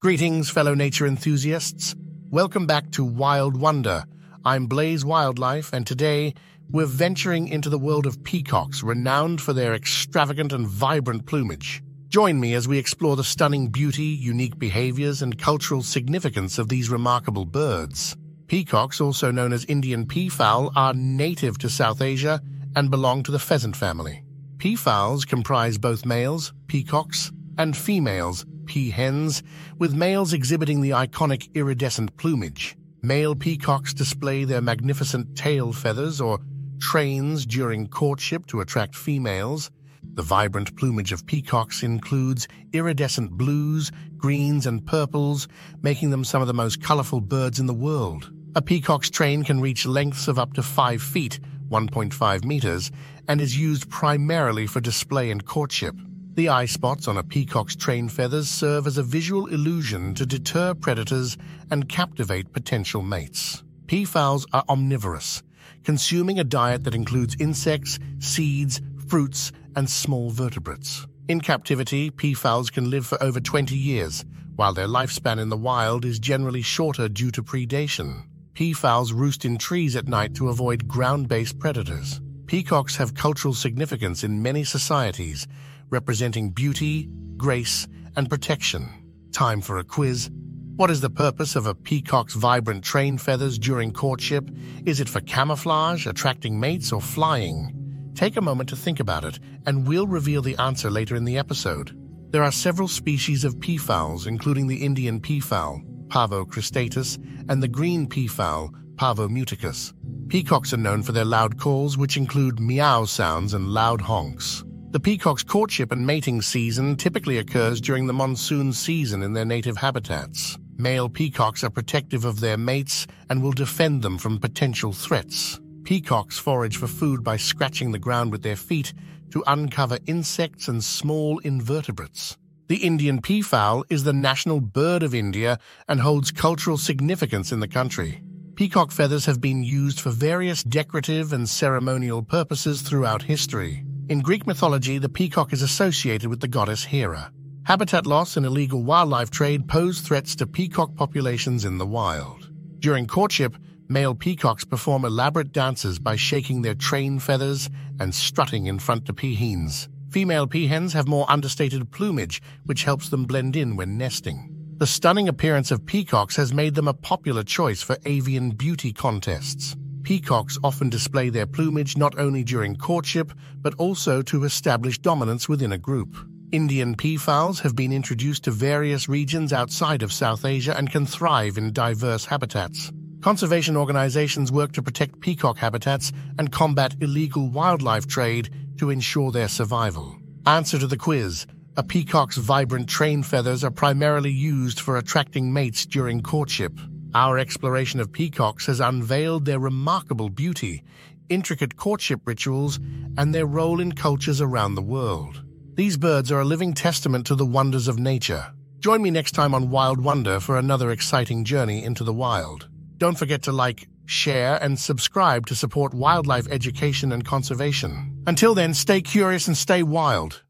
Greetings, fellow nature enthusiasts. Welcome back to Wild Wonder. I'm Blaze Wildlife, and today we're venturing into the world of peacocks, renowned for their extravagant and vibrant plumage. Join me as we explore the stunning beauty, unique behaviors, and cultural significance of these remarkable birds. Peacocks, also known as Indian peafowl, are native to South Asia and belong to the pheasant family. Peafowls comprise both males, peacocks, and females, peahens, with males exhibiting the iconic iridescent plumage. Male peacocks display their magnificent tail feathers or trains during courtship to attract females. The vibrant plumage of peacocks includes iridescent blues, greens, and purples, making them some of the most colorful birds in the world. A peacock's train can reach lengths of up to 5 feet, 1.5 meters, and is used primarily for display and courtship. The eye spots on a peacock's train feathers serve as a visual illusion to deter predators and captivate potential mates. Peafowls are omnivorous, consuming a diet that includes insects, seeds, fruits, and small vertebrates. In captivity, peafowls can live for over 20 years, while their lifespan in the wild is generally shorter due to predation. Peafowls roost in trees at night to avoid ground-based predators. Peacocks have cultural significance in many societies, representing beauty, grace, and protection. Time for a quiz. What is the purpose of a peacock's vibrant train feathers during courtship? Is it for camouflage, attracting mates, or flying? Take a moment to think about it, and we'll reveal the answer later in the episode. There are several species of peafowls, including the Indian peafowl, Pavo cristatus, and the green peafowl, Pavo muticus. Peacocks are known for their loud calls, which include meow sounds and loud honks. The peacock's courtship and mating season typically occurs during the monsoon season in their native habitats. Male peacocks are protective of their mates and will defend them from potential threats. Peacocks forage for food by scratching the ground with their feet to uncover insects and small invertebrates. The Indian peafowl is the national bird of India and holds cultural significance in the country. Peacock feathers have been used for various decorative and ceremonial purposes throughout history. In Greek mythology, the peacock is associated with the goddess Hera. Habitat loss and illegal wildlife trade pose threats to peacock populations in the wild. During courtship, male peacocks perform elaborate dances by shaking their train feathers and strutting in front to peahens. Female peahens have more understated plumage, which helps them blend in when nesting. The stunning appearance of peacocks has made them a popular choice for avian beauty contests. Peacocks often display their plumage not only during courtship, but also to establish dominance within a group. Indian peafowls have been introduced to various regions outside of South Asia and can thrive in diverse habitats. Conservation organizations work to protect peacock habitats and combat illegal wildlife trade to ensure their survival. Answer to the quiz. A peacock's vibrant train feathers are primarily used for attracting mates during courtship. Our exploration of peacocks has unveiled their remarkable beauty, intricate courtship rituals, and their role in cultures around the world. These birds are a living testament to the wonders of nature. Join me next time on Wild Wonder for another exciting journey into the wild. Don't forget to like, share, and subscribe to support wildlife education and conservation. Until then, stay curious and stay wild.